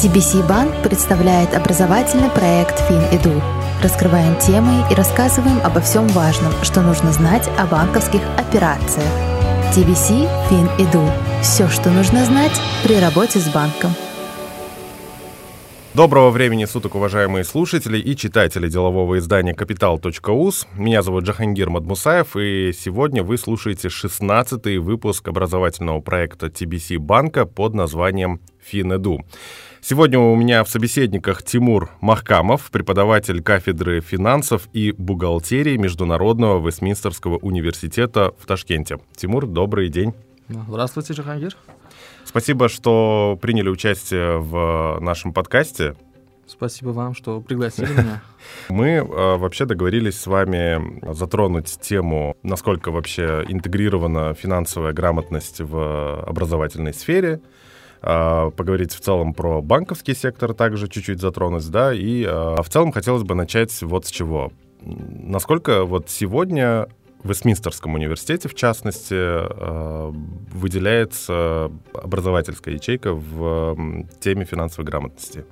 TBC Банк представляет образовательный проект FinEdu. Раскрываем темы и рассказываем обо всем важном, что нужно знать о банковских операциях. TBC FinEdu. Все, что нужно знать при работе с банком. Доброго времени суток, уважаемые слушатели и читатели делового издания «Капитал.уз». Меня зовут Джахангир Мадмусаев, и сегодня вы слушаете 16-й выпуск образовательного проекта TBC банка под названием «Финэду». Сегодня у меня в собеседниках Тимур Махкамов, преподаватель кафедры финансов и бухгалтерии Международного Вестминстерского университета в Ташкенте. Тимур, добрый день. Здравствуйте, Джахангир. Спасибо, что приняли участие в нашем подкасте. Спасибо вам, что пригласили меня. Мы э, вообще договорились с вами затронуть тему, насколько вообще интегрирована финансовая грамотность в образовательной сфере, э, поговорить в целом про банковский сектор также чуть-чуть затронуть, да, и э, в целом хотелось бы начать вот с чего. Насколько вот сегодня Вестминстерском университете, в частности, э, выделяется образовательская ячейка в теме финансовой грамотности.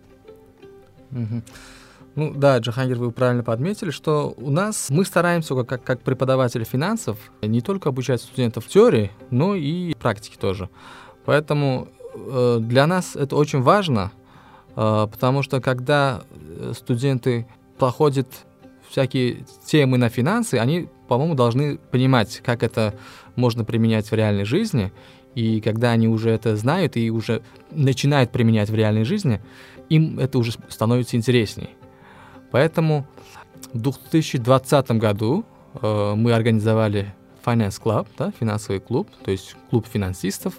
Ну да, Джахангир, вы правильно подметили, что у нас мы стараемся как, как преподаватели финансов не только обучать студентов теории, но и практике тоже. Поэтому э, для нас это очень важно, э, потому что когда студенты проходят всякие темы на финансы, они по-моему, должны понимать, как это можно применять в реальной жизни. И когда они уже это знают и уже начинают применять в реальной жизни, им это уже становится интересней. Поэтому в 2020 году э, мы организовали Finance Club, да, финансовый клуб, то есть клуб финансистов,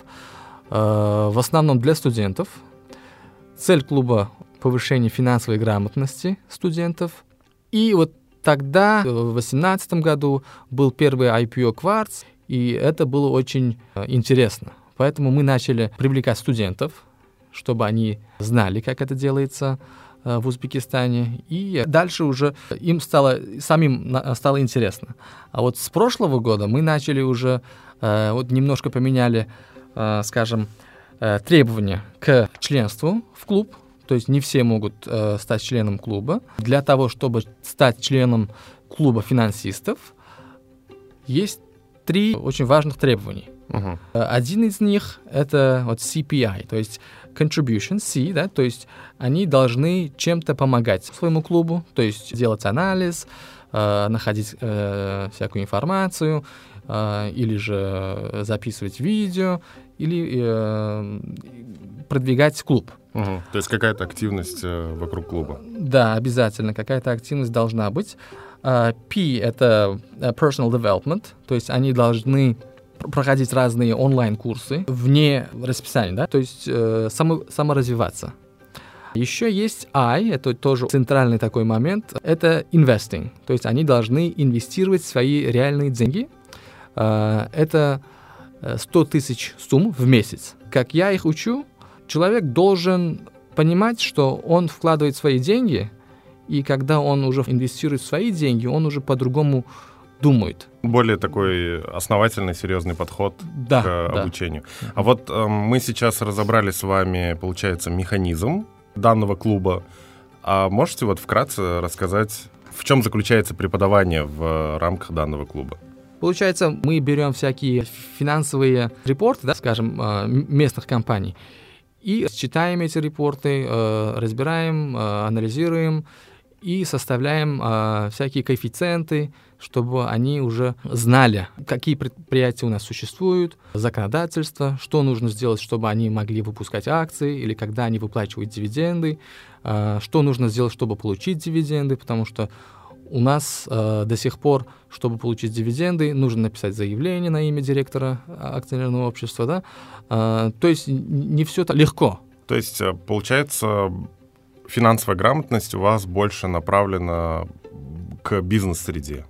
э, в основном для студентов. Цель клуба — повышение финансовой грамотности студентов. И вот Тогда, в 2018 году, был первый IPO Quartz, и это было очень э, интересно. Поэтому мы начали привлекать студентов, чтобы они знали, как это делается э, в Узбекистане. И дальше уже им стало, самим стало интересно. А вот с прошлого года мы начали уже, э, вот немножко поменяли, скажем, требования к членству в клуб. То есть не все могут э, стать членом клуба. Для того, чтобы стать членом клуба финансистов, есть три очень важных требования. Uh-huh. Один из них это вот CPI, то есть contribution C, да, то есть они должны чем-то помогать своему клубу, то есть делать анализ, э, находить э, всякую информацию, э, или же записывать видео, или э, продвигать клуб. Угу. То есть какая-то активность э, вокруг клуба? Да, обязательно какая-то активность должна быть. Uh, P — это э, personal development, то есть они должны проходить разные онлайн-курсы вне расписания, да, то есть э, само, саморазвиваться. Еще есть I, это тоже центральный такой момент, это investing, то есть они должны инвестировать свои реальные деньги. Э, это 100 тысяч сумм в месяц. Как я их учу, человек должен понимать, что он вкладывает свои деньги, и когда он уже инвестирует свои деньги, он уже по-другому думает. Более такой основательный, серьезный подход да, к да. обучению. А вот э, мы сейчас разобрали с вами, получается, механизм данного клуба. А можете вот вкратце рассказать, в чем заключается преподавание в рамках данного клуба? Получается, мы берем всякие финансовые репорты, да, скажем, э, местных компаний, и читаем эти репорты, э, разбираем, э, анализируем и составляем всякие коэффициенты, чтобы они уже знали, какие предприятия у нас существуют, законодательство, что нужно сделать, чтобы они могли выпускать акции или когда они выплачивают дивиденды, что нужно сделать, чтобы получить дивиденды, потому что у нас э, до сих пор, чтобы получить дивиденды, нужно написать заявление на имя директора акционерного общества, да. Э, то есть не все так легко. То есть э, получается финансовая грамотность у вас больше направлена к бизнес-среде.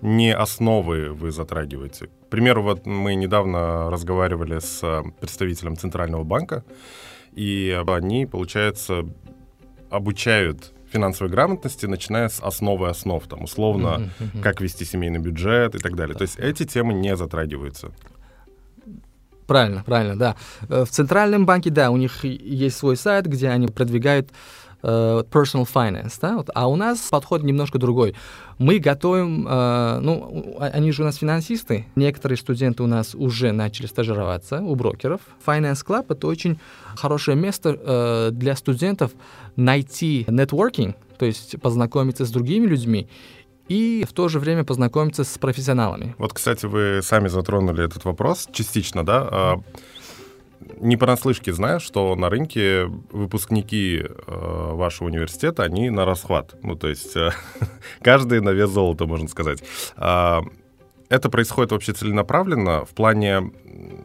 Не основы вы затрагиваете. К примеру, вот мы недавно разговаривали с э, представителем Центрального банка, и они, получается, обучают финансовой грамотности, начиная с основы основ, там, условно, uh-huh, uh-huh. как вести семейный бюджет и так далее. Да. То есть эти темы не затрагиваются. Правильно, правильно, да. В Центральном банке, да, у них есть свой сайт, где они продвигают э, personal finance, да, вот, а у нас подход немножко другой. Мы готовим, э, ну, они же у нас финансисты, некоторые студенты у нас уже начали стажироваться у брокеров. Finance Club — это очень хорошее место э, для студентов найти networking, то есть познакомиться с другими людьми, и в то же время познакомиться с профессионалами. Вот, кстати, вы сами затронули этот вопрос частично, да? Не понаслышке знаю, что на рынке выпускники э, вашего университета, они на расхват. Ну, то есть э, каждый на вес золота, можно сказать. Э, это происходит вообще целенаправленно в плане,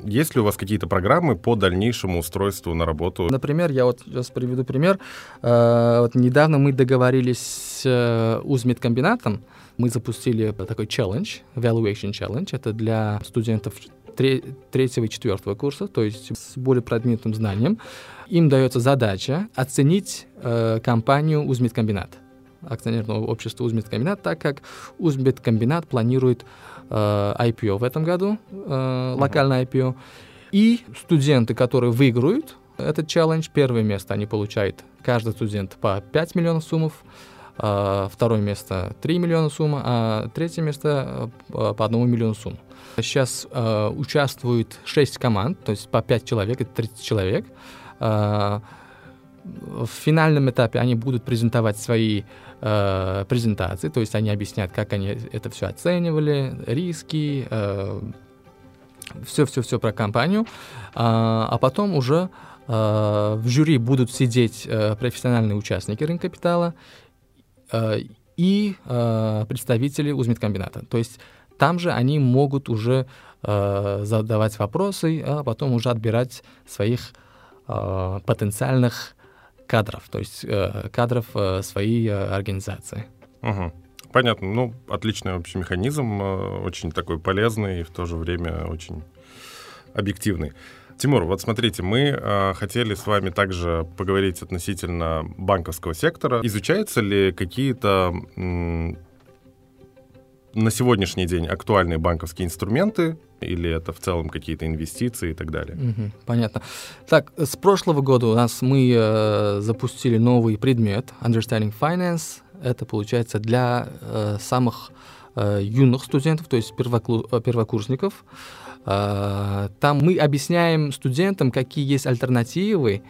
есть ли у вас какие-то программы по дальнейшему устройству на работу? Например, я вот сейчас приведу пример. Э, вот недавно мы договорились с э, Узмедкомбинатом, мы запустили такой челлендж, evaluation challenge, это для студентов третьего и четвертого курса, то есть с более продвинутым знанием, им дается задача оценить э, компанию Узмедкомбинат, акционерного общества Узмедкомбинат, так как Узмедкомбинат планирует э, IPO в этом году, э, локальное IPO, и студенты, которые выиграют этот челлендж, первое место они получают, каждый студент по 5 миллионов суммов, второе место 3 миллиона сумма, а третье место э, по 1 миллиону сумм. Сейчас э, участвует 6 команд, то есть по 5 человек, это 30 человек. Э, в финальном этапе они будут презентовать свои э, презентации, то есть они объяснят, как они это все оценивали, риски, все-все-все про компанию, а, а потом уже э, в жюри будут сидеть э, профессиональные участники рынка капитала э, и э, представители Узмедкомбината. То есть там же они могут уже э, задавать вопросы, а потом уже отбирать своих э, потенциальных кадров, то есть э, кадров э, своей э, организации. Угу. Понятно. Ну, отличный вообще механизм, э, очень такой полезный и в то же время очень объективный. Тимур, вот смотрите, мы э, хотели с вами также поговорить относительно банковского сектора. Изучаются ли какие-то на сегодняшний день актуальные банковские инструменты или это в целом какие-то инвестиции и так далее? Угу, понятно. Так, с прошлого года у нас мы э, запустили новый предмет Understanding Finance. Это получается для э, самых э, юных студентов, то есть первоклу- э, первокурсников. Там мы объясняем студентам, какие есть альтернативы,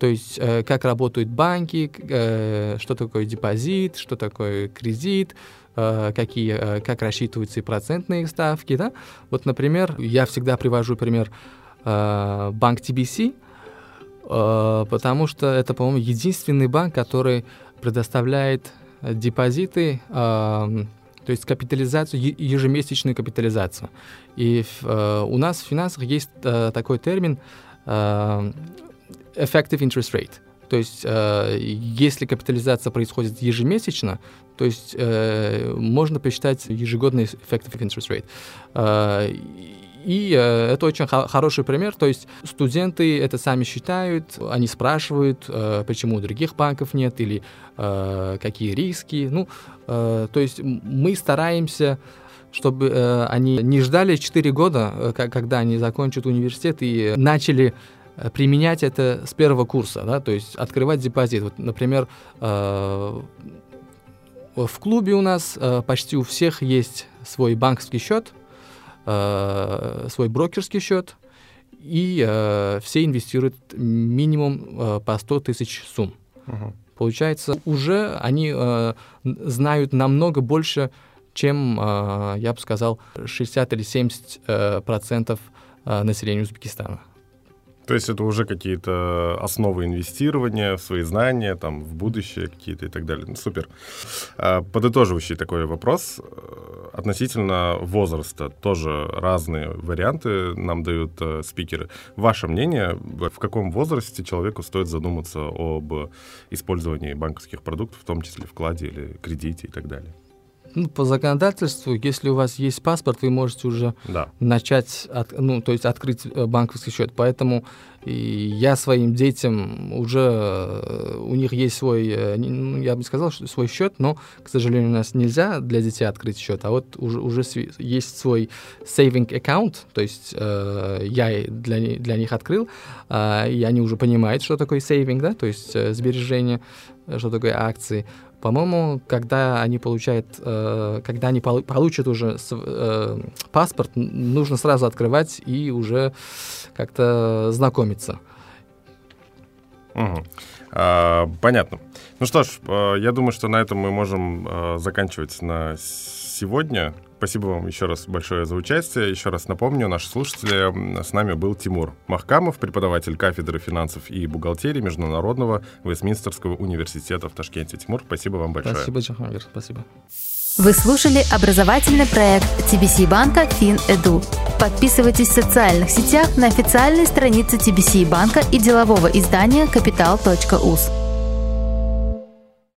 то есть э, как работают банки, э, что такое депозит, что такое кредит, Э, какие, как рассчитываются и процентные ставки. Да? Вот, например, я всегда привожу пример банк TBC, потому что это, по-моему, единственный банк, который предоставляет депозиты, то есть капитализацию, ежемесячную капитализацию. И у нас в финансах есть такой термин effective interest rate. То есть, э, если капитализация происходит ежемесячно, то есть э, можно посчитать ежегодный effective interest rate. Э, и э, это очень хо- хороший пример. То есть студенты это сами считают, они спрашивают, э, почему других банков нет или э, какие риски. Ну, то есть мы стараемся чтобы э, они не ждали 4 года, э, когда они закончат университет и начали применять это с первого курса, да, то есть открывать депозит. Вот, например, э, в клубе у нас э, почти у всех есть свой банковский счет, свой брокерский счет, и все инвестируют минимум по 100 тысяч сумм. Угу. Получается, уже они знают намного больше, чем, я бы сказал, 60 или 70 процентов населения Узбекистана. То есть это уже какие-то основы инвестирования свои знания, там, в будущее какие-то и так далее. Ну, супер. А, подытоживающий такой вопрос э, относительно возраста. Тоже разные варианты нам дают э, спикеры. Ваше мнение, в каком возрасте человеку стоит задуматься об использовании банковских продуктов, в том числе вкладе или кредите и так далее? Ну, по законодательству, если у вас есть паспорт, вы можете уже Да. начать, от- ну, то есть открыть э, банковский счет. Поэтому и я своим детям уже, э, у них есть свой, э, не- ну, я бы сказал, что свой счет, но, к сожалению, у нас нельзя для детей открыть счет, а вот уже, уже есть свой saving account, то есть э, я для, для них открыл, а, и они уже понимают, что такое saving, да, то есть э, сбережение, э, что такое акции. По-моему, когда они получают, э, когда они полу- получат уже св- э, паспорт, нужно сразу открывать и уже как-то знакомиться. Мгм. А, понятно. Ну что ж, э, я думаю, что на этом мы можем э, заканчивать на сегодня. Спасибо вам еще раз большое за участие. Еще раз напомню, наши слушатели, м, с нами был Тимур Махкамов, преподаватель кафедры финансов и бухгалтерии Международного Вестминстерского университета в Ташкенте. Тимур, спасибо вам большое. Спасибо, Джахангир, спасибо. Вы слушали образовательный проект TBC банка FinEdu. Подписывайтесь в социальных сетях на официальной странице TBC банка и делового издания Capital.us.